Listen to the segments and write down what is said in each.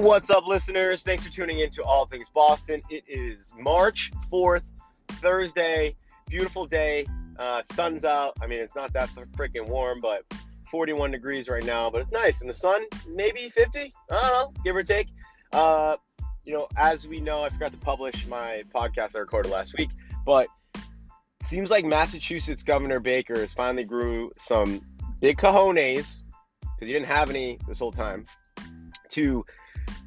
What's up, listeners? Thanks for tuning in to All Things Boston. It is March 4th, Thursday. Beautiful day. Uh, sun's out. I mean, it's not that freaking warm, but 41 degrees right now, but it's nice. And the sun, maybe 50? I don't know, give or take. Uh, you know, as we know, I forgot to publish my podcast I recorded last week, but seems like Massachusetts Governor Baker has finally grew some big cojones because he didn't have any this whole time to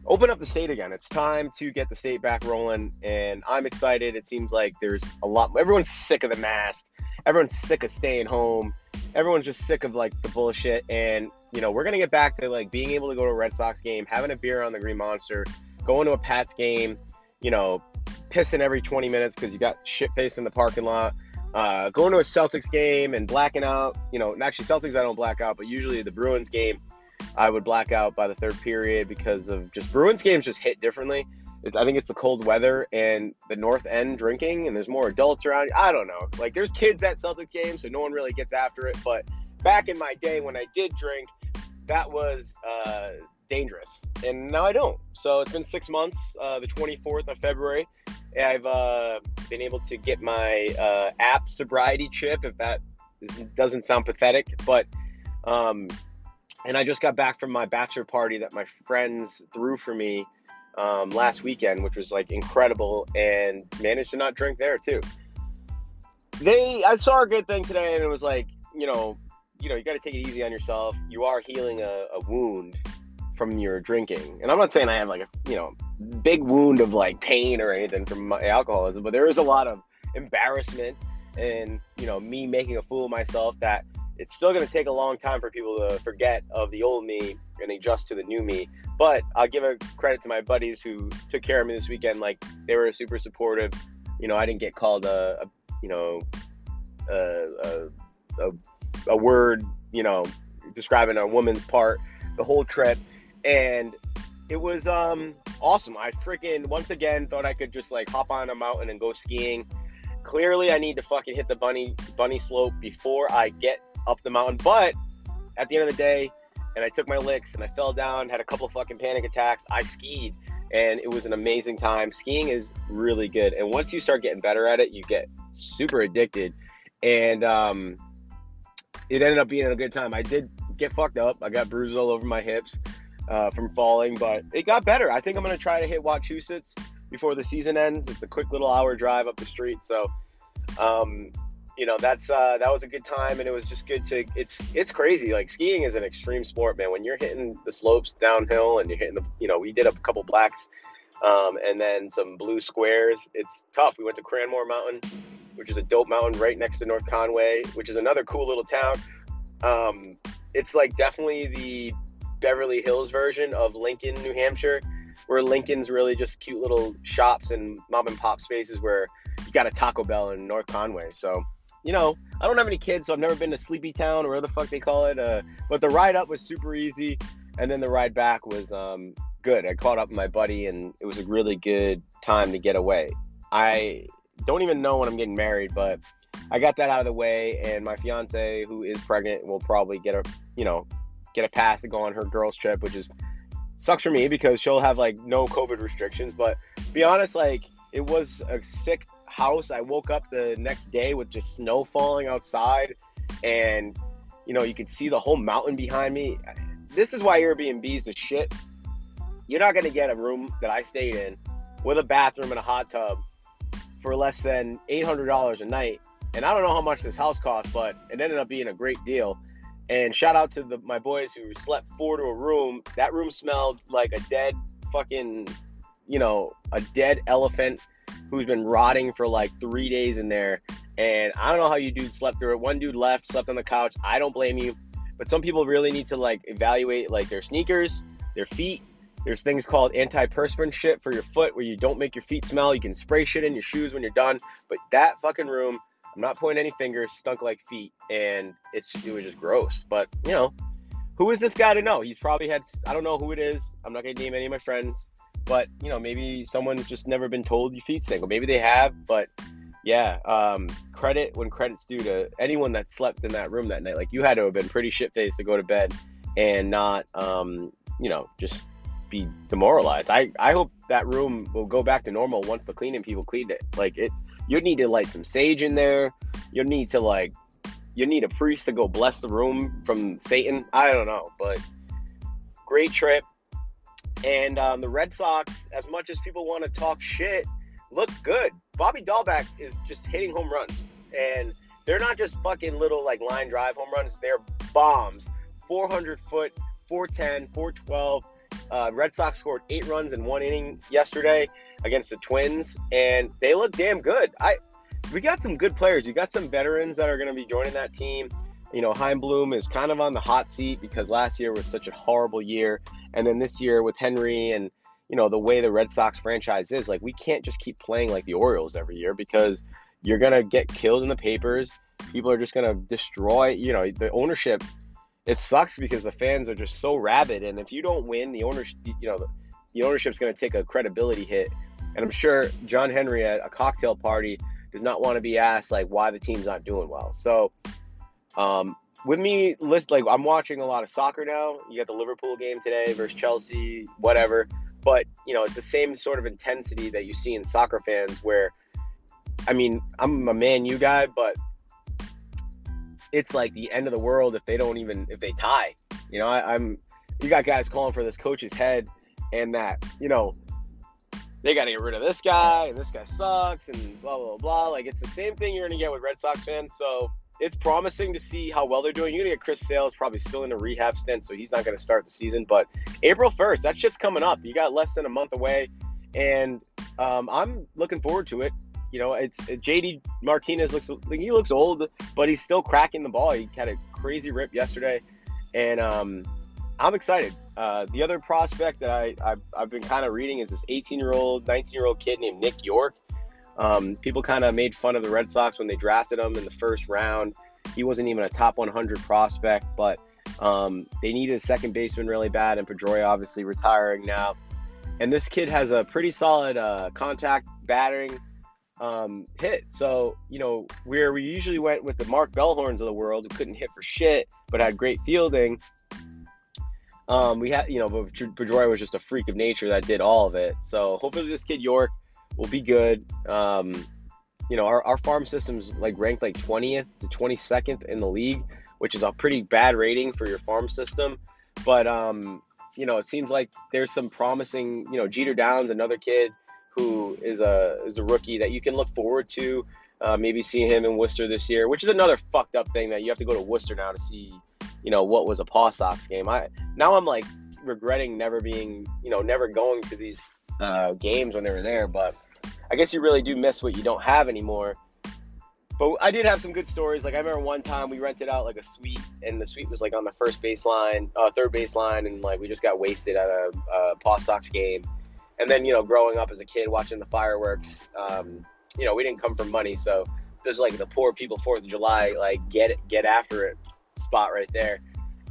open up the state again. It's time to get the state back rolling, and I'm excited. It seems like there's a lot. Everyone's sick of the mask. Everyone's sick of staying home. Everyone's just sick of like the bullshit. And you know, we're gonna get back to like being able to go to a Red Sox game, having a beer on the Green Monster, going to a Pats game. You know, pissing every 20 minutes because you got shit faced in the parking lot. Uh, going to a Celtics game and blacking out. You know, actually Celtics I don't black out, but usually the Bruins game I would black out by the third period because of just Bruins games just hit differently. I think it's the cold weather and the North End drinking, and there's more adults around. I don't know. Like there's kids at Celtic games, so no one really gets after it. But back in my day when I did drink, that was uh, dangerous, and now I don't. So it's been six months. Uh, the 24th of February, I've uh, been able to get my uh, app sobriety chip. If that doesn't sound pathetic, but um, and I just got back from my bachelor party that my friends threw for me um, last weekend, which was like incredible, and managed to not drink there too. They, I saw a good thing today, and it was like, you know, you know, you got to take it easy on yourself. You are healing a, a wound from your drinking, and I'm not saying I have like a, you know, big wound of like pain or anything from my alcoholism, but there is a lot of embarrassment and you know me making a fool of myself that it's still going to take a long time for people to forget of the old me and adjust to the new me. But I'll give a credit to my buddies who took care of me this weekend. Like they were super supportive. You know, I didn't get called a, a you know, a, a, a, a word, you know, describing a woman's part the whole trip. And it was um awesome. I freaking once again thought I could just like hop on a mountain and go skiing. Clearly, I need to fucking hit the bunny bunny slope before I get up the mountain. But at the end of the day, and I took my licks and I fell down, had a couple fucking panic attacks. I skied and it was an amazing time. Skiing is really good. And once you start getting better at it, you get super addicted. And um, it ended up being a good time. I did get fucked up. I got bruises all over my hips uh, from falling, but it got better. I think I'm going to try to hit Wachusett before the season ends. It's a quick little hour drive up the street. So um, you know that's uh, that was a good time and it was just good to it's it's crazy like skiing is an extreme sport man. When you're hitting the slopes downhill and you're hitting the you know we did a couple blacks um, and then some blue squares it's tough. We went to cranmore mountain which is a dope mountain right next to north conway which is another cool little town. Um, it's like definitely the beverly hills version of lincoln new hampshire where lincoln's really just cute little shops and mom and pop spaces where you got a taco bell in north conway so you know, I don't have any kids, so I've never been to Sleepy Town or whatever the fuck they call it. Uh, but the ride up was super easy, and then the ride back was um, good. I caught up with my buddy, and it was a really good time to get away. I don't even know when I'm getting married, but I got that out of the way, and my fiance, who is pregnant, will probably get a you know get a pass to go on her girls trip, which is sucks for me because she'll have like no COVID restrictions. But be honest, like it was a sick house. I woke up the next day with just snow falling outside, and you know you could see the whole mountain behind me. This is why Airbnb is the shit. You're not gonna get a room that I stayed in with a bathroom and a hot tub for less than eight hundred dollars a night. And I don't know how much this house cost, but it ended up being a great deal. And shout out to the, my boys who slept four to a room. That room smelled like a dead fucking, you know, a dead elephant who's been rotting for like three days in there. And I don't know how you dudes slept through it. One dude left, slept on the couch. I don't blame you. But some people really need to like evaluate like their sneakers, their feet. There's things called antiperspirant shit for your foot where you don't make your feet smell. You can spray shit in your shoes when you're done. But that fucking room, I'm not pointing any fingers, stunk like feet. And it's it was just gross. But you know, who is this guy to know? He's probably had I don't know who it is. I'm not gonna name any of my friends. But you know, maybe someone's just never been told your feet stink, or maybe they have. But yeah, um, credit when credit's due to anyone that slept in that room that night. Like you had to have been pretty shit faced to go to bed and not, um, you know, just be demoralized. I, I hope that room will go back to normal once the cleaning people cleaned it. Like it, you need to light some sage in there. You need to like, you need a priest to go bless the room from Satan. I don't know, but great trip. And um, the Red Sox, as much as people want to talk shit, look good. Bobby Dalbec is just hitting home runs, and they're not just fucking little like line drive home runs. They're bombs. 400 foot, 410, 412. Uh, Red Sox scored eight runs in one inning yesterday against the Twins, and they look damn good. I we got some good players. You got some veterans that are going to be joining that team. You know, Chaim Bloom is kind of on the hot seat because last year was such a horrible year, and then this year with Henry and you know the way the Red Sox franchise is, like we can't just keep playing like the Orioles every year because you're gonna get killed in the papers. People are just gonna destroy. You know, the ownership it sucks because the fans are just so rabid, and if you don't win, the ownership, you know, the, the ownership's to take a credibility hit. And I'm sure John Henry at a cocktail party does not want to be asked like why the team's not doing well. So, um, with me, list like I'm watching a lot of soccer now. You got the Liverpool game today versus Chelsea, whatever. But you know, it's the same sort of intensity that you see in soccer fans. Where, I mean, I'm a Man U guy, but it's like the end of the world if they don't even if they tie. You know, I, I'm you got guys calling for this coach's head and that, you know, they got to get rid of this guy and this guy sucks and blah blah blah. Like it's the same thing you're gonna get with Red Sox fans. So it's promising to see how well they're doing. You're gonna get Chris Sales probably still in a rehab stint, so he's not gonna start the season. But April 1st, that shit's coming up. You got less than a month away, and um, I'm looking forward to it. You know, it's JD Martinez looks he looks old, but he's still cracking the ball. He had a crazy rip yesterday, and um, I'm excited. Uh, the other prospect that I I've, I've been kind of reading is this 18 year old, 19 year old kid named Nick Yorke. Um, people kind of made fun of the Red Sox when they drafted him in the first round. He wasn't even a top 100 prospect, but um, they needed a second baseman really bad, and Pedroia obviously retiring now. And this kid has a pretty solid uh, contact battering um, hit. So, you know, where we usually went with the Mark Bellhorns of the world who couldn't hit for shit but had great fielding, um, we had, you know, Pedroia was just a freak of nature that did all of it. So hopefully this kid Yorke will be good. Um, you know, our, our farm system's like ranked like 20th to 22nd in the league, which is a pretty bad rating for your farm system. But, um, you know, it seems like there's some promising, you know, Jeter Downs, another kid who is a is a rookie that you can look forward to. Uh, maybe seeing him in Worcester this year, which is another fucked up thing that you have to go to Worcester now to see, you know, what was a Paw Sox game. I now I'm like regretting never being, you know, never going to these uh, games when they were there. But I guess you really do miss what you don't have anymore. But I did have some good stories. Like I remember one time we rented out like a suite, and the suite was like on the first baseline, uh, third baseline, and like we just got wasted at a, a Paw Sox game and then you know growing up as a kid watching the fireworks um, you know we didn't come from money so there's like the poor people fourth of july like get it get after it spot right there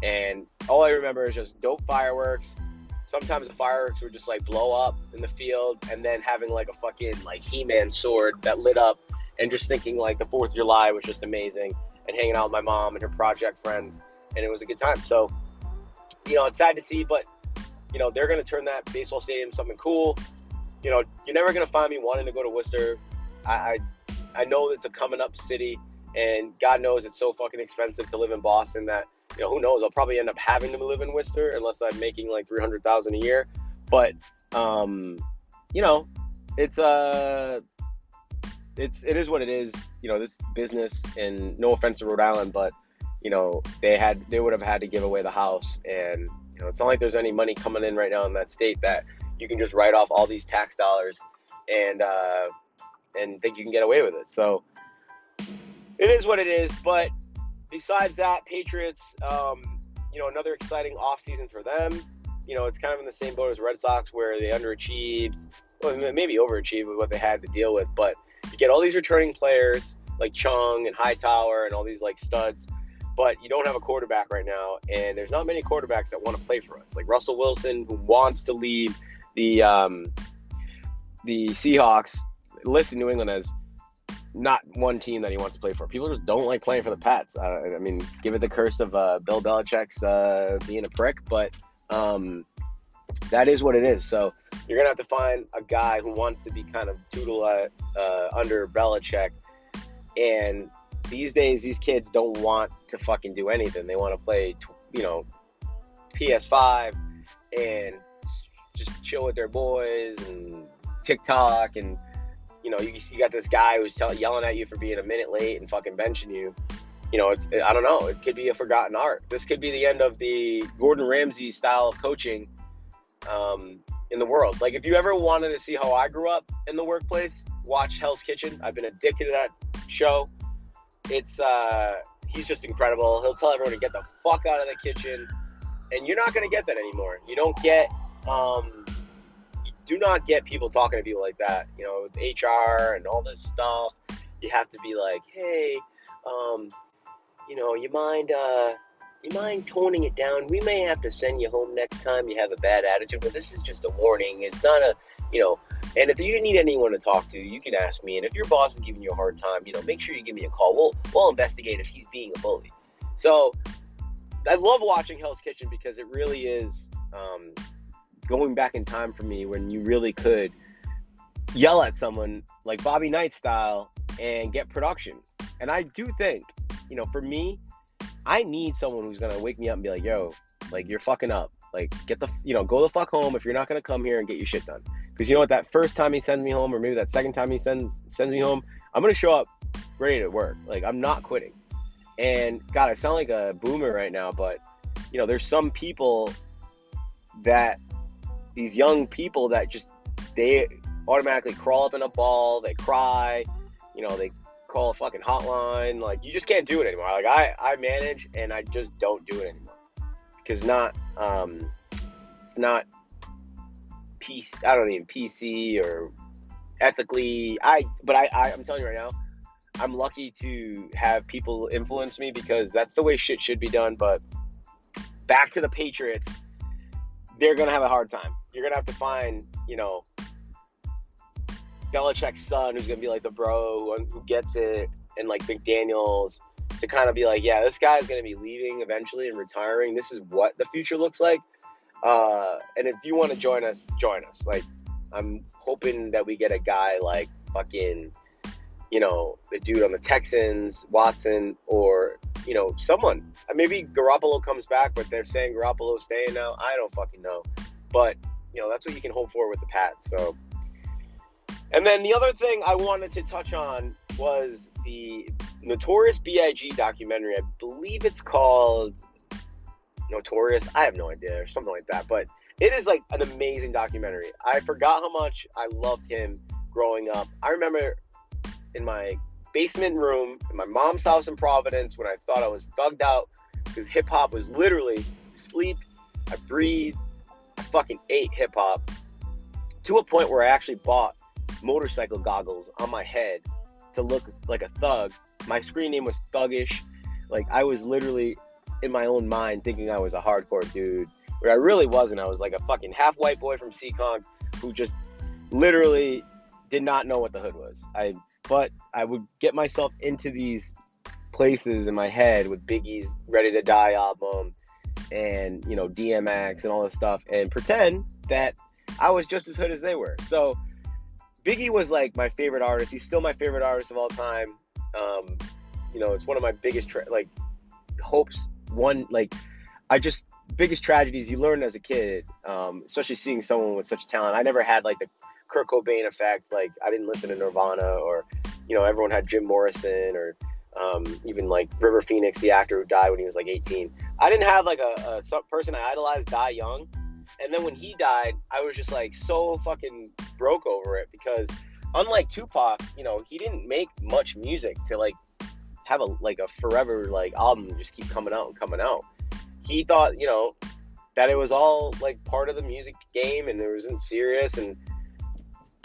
and all i remember is just dope fireworks sometimes the fireworks would just like blow up in the field and then having like a fucking like he-man sword that lit up and just thinking like the fourth of july was just amazing and hanging out with my mom and her project friends and it was a good time so you know it's sad to see but you know, they're going to turn that baseball stadium something cool. You know, you're never going to find me wanting to go to Worcester. I, I, I know it's a coming up city, and God knows it's so fucking expensive to live in Boston that you know who knows I'll probably end up having to live in Worcester unless I'm making like three hundred thousand a year. But um, you know, it's uh it's it is what it is. You know, this business, and no offense to Rhode Island, but you know they had they would have had to give away the house, and you know, it's not like there's any money coming in right now in that state that you can just write off all these tax dollars and uh, and think you can get away with it. So it is what it is. But besides that, Patriots, um, you know, another exciting offseason for them. You know, it's kind of in the same boat as Red Sox where they underachieved, well, maybe overachieved with what they had to deal with. But you get all these returning players like Chung and Hightower and all these like studs but you don't have a quarterback right now, and there's not many quarterbacks that want to play for us. Like Russell Wilson, who wants to leave the um, the Seahawks, listed New England as not one team that he wants to play for. People just don't like playing for the Pats. Uh, I mean, give it the curse of uh, Bill Belichick's uh, being a prick, but um, that is what it is. So you're gonna have to find a guy who wants to be kind of tuteled uh, under Belichick. And these days, these kids don't want to fucking do anything. They want to play, you know, PS5 and just chill with their boys and TikTok and you know you, you got this guy who's tell, yelling at you for being a minute late and fucking benching you. You know it's i don't know. It could be a forgotten art. This could be the end of the gordon ramsay style of coaching um, in the world. Like if you ever wanted to see how i grew up in the workplace watch hell's kitchen. I've been addicted to that show. It's uh he's just incredible. He'll tell everyone to get the fuck out of the kitchen. And you're not to get that anymore. You don't get um, do not get people talking to people like that. You know, with HR and all this stuff, you have to be like, hey, um, you know, you mind, uh, you mind toning it down? We may have to send you home next time you have a bad attitude, but this is just a warning. It's not a, you know, and if you need anyone to talk to, you can ask me. And if your boss is giving you a hard time, you know, make sure you give me a call. We'll we'll investigate if he's being a bully. So I love watching Hell's Kitchen because it really is um, going back in time for me when you really could yell at someone like Bobby Knight style and get production. And I do think, you know, for me, I need someone who's gonna wake me up and be like, "Yo, like you're fucking up. Like get the, you know, go the fuck home if you're not gonna come here and get your shit done." Because you know what, that first time he sends me home, or maybe that second time he sends sends me home, I'm gonna show up ready to work. Like I'm not quitting. And God, I sound like a boomer right now, but you know, there's some people that these young people that just they automatically crawl up in a ball, they cry, you know, they call a fucking hotline. Like you just can't do it anymore. Like I, I manage and I just don't do it anymore because not, um, it's not PC. I don't even PC or ethically. I, but I, I, I'm telling you right now, I'm lucky to have people influence me because that's the way shit should be done. But back to the Patriots, they're gonna have a hard time you're gonna have to find, you know, Belichick's son, who's gonna be like the bro who gets it, and like McDaniels to kind of be like, yeah, this guy's gonna be leaving eventually and retiring. This is what the future looks like. Uh, and if you want to join us, join us. Like, I'm hoping that we get a guy like fucking, you know, the dude on the Texans, Watson, or you know, someone. Maybe Garoppolo comes back, but they're saying Garoppolo's staying now. I don't fucking know. But you know that's what you can hope for with the Pats. So, and then the other thing I wanted to touch on was the Notorious B.I.G. documentary. I believe it's called Notorious. I have no idea or something like that, but it is like an amazing documentary. I forgot how much I loved him growing up. I remember in my basement room in my mom's house in Providence when I thought I was thugged out because hip hop was literally sleep, I breathe, fucking ate hip hop to a point where I actually bought motorcycle goggles on my head to look like a thug. My screen name was Thuggish. Like I was literally in my own mind thinking I was a hardcore dude, but I really wasn't. I was like a fucking half white boy from Seekonk who just literally did not know what the hood was. I but I would get myself into these places in my head with Biggie's Ready to Die album and you know DMX and all this stuff and pretend that I was just as hood as they were. So Biggie was like my favorite artist. He's still my favorite artist of all time. Um, you know, it's one of my biggest tra- like hopes. One like I just biggest tragedies you learn as a kid, um, especially seeing someone with such talent. I never had like the Kurt Cobain effect. Like I didn't listen to Nirvana or you know everyone had Jim Morrison or um, even like River Phoenix, the actor who died when he was like 18. I didn't have like a, a person I idolized die young. And then when he died, I was just like so fucking broke over it because unlike Tupac, you know, he didn't make much music to like have a like a forever like album just keep coming out and coming out. He thought, you know, that it was all like part of the music game and it wasn't serious and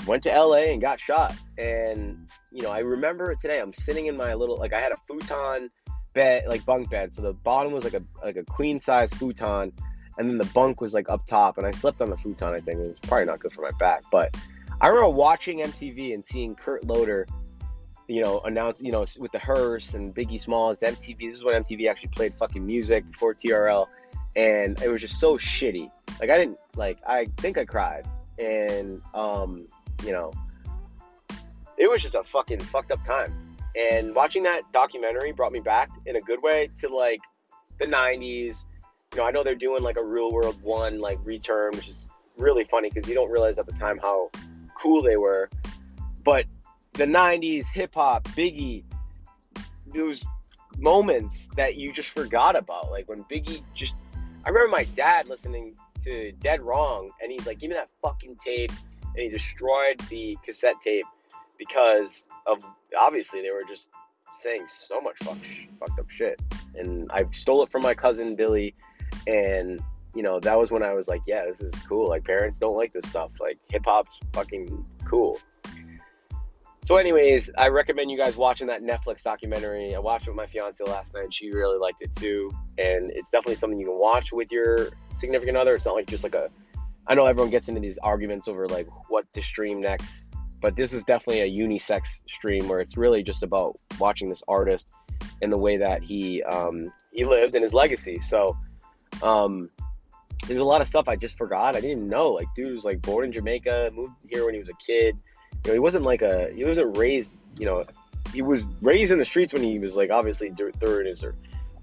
went to LA and got shot. And you know, I remember it today. I'm sitting in my little like I had a futon bed, like bunk bed. So the bottom was like a like a queen size futon, and then the bunk was like up top. And I slept on the futon. I think it was probably not good for my back, but I remember watching MTV and seeing Kurt Loder, you know, announce, you know, with the hearse and Biggie Smalls. MTV. This is when MTV actually played fucking music before TRL, and it was just so shitty. Like I didn't like I think I cried and um, you know, it was just a fucking fucked up time. And watching that documentary brought me back in a good way to like the 90s. You know, I know they're doing like a real world one like return, which is really funny because you don't realize at the time how cool they were. But the 90s, hip hop, Biggie, those moments that you just forgot about. Like when Biggie just, I remember my dad listening to Dead Wrong and he's like, give me that fucking tape. And he destroyed the cassette tape because of obviously they were just saying so much fuck, fucked up shit. And I stole it from my cousin Billy, and you know that was when I was like, yeah, this is cool. Like parents don't like this stuff. Like hip hop's fucking cool. So, anyways, I recommend you guys watching that Netflix documentary. I watched it with my fiance last night, and she really liked it too. And it's definitely something you can watch with your significant other. It's not like just like a. I know everyone gets into these arguments over like what to stream next but this is definitely a unisex stream where it's really just about watching this artist and the way that he um, he lived and his legacy. So um, there's a lot of stuff I just forgot. I didn't know. Like, dude was like born in Jamaica, moved here when he was a kid. You know, he wasn't like a he wasn't raised. You know, he was raised in the streets when he was like obviously during his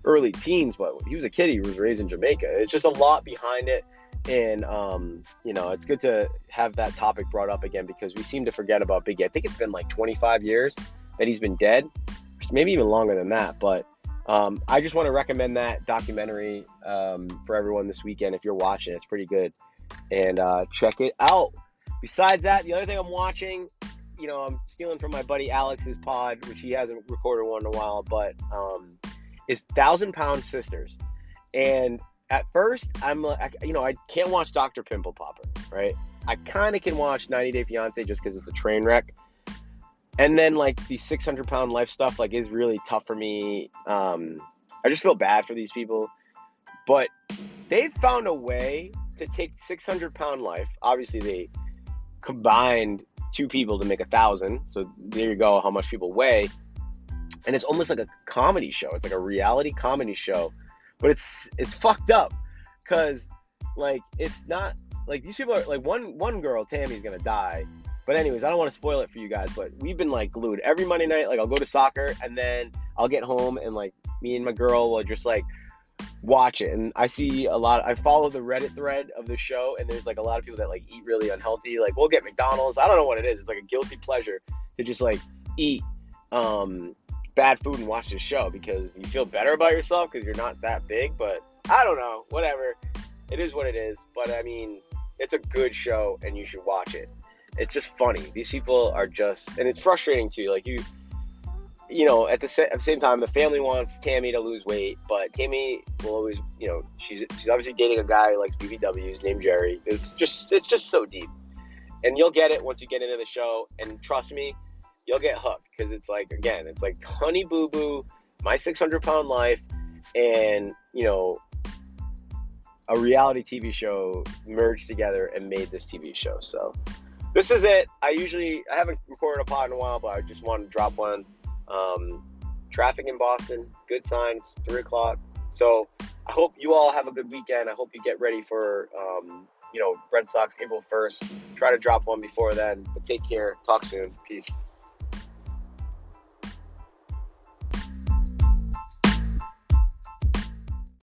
early teens, but he was a kid. He was raised in Jamaica. It's just a lot behind it and um, you know it's good to have that topic brought up again because we seem to forget about Biggie. I think it's been like 25 years that he's been dead, maybe even longer than that. But um, I just want to recommend that documentary um, for everyone this weekend. If you're watching, it's pretty good, and uh, check it out. Besides that, the other thing I'm watching, you know, I'm stealing from my buddy Alex's pod, which he hasn't recorded one in a while, but um, is Thousand Pound Sisters, and at first I'm like, you know, I can't watch Dr. Pimple Popper, right? I kind of can watch 90 Day Fiance just because it's a train wreck. And then like the 600 pound life stuff like is really tough for me. Um, I just feel bad for these people, but they've found a way to take 600 pound life. Obviously, they combined two people to make a thousand. So there you go, how much people weigh. And it's almost like a comedy show. It's like a reality comedy show but it's it's fucked up because like it's not like these people are like one one girl Tammy's gonna die. But anyways, I don't want to spoil it for you guys, but we've been like glued every Monday night. Like I'll go to soccer and then I'll get home and like me and my girl will just like watch it. And I see a lot. I follow the Reddit thread of the show, and there's like a lot of people that like eat really unhealthy. Like we'll get McDonald's. I don't know what it is. It's like a guilty pleasure to just like eat um bad food and watch this show because you feel better about yourself because you're not that big. But I don't know, whatever. It is what it is. But I mean, it's a good show and you should watch it. It's just funny. These people are just, and it's frustrating too. Like you, you know, at the, sa- at the same time, the family wants Tammy to lose weight, but Tammy will always, you know, she's she's obviously dating a guy who likes BBWs named Jerry. It's just it's just so deep, and you'll get it once you get into the show. And trust me, you'll get hooked because it's like again, it's like Honey Boo Boo, My 600 Pound Life, and you know, a reality TV show merged together and made this TV show. So this is it. I usually I haven't recorded a pod in a while, but I just wanted to drop one. Um, traffic in Boston, good signs, three o'clock. So I hope you all have a good weekend. I hope you get ready for um, you know Red Sox April first. Try to drop one before then. But take care. Talk soon. Peace.